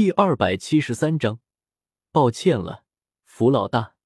第二百七十三章，抱歉了，福老大。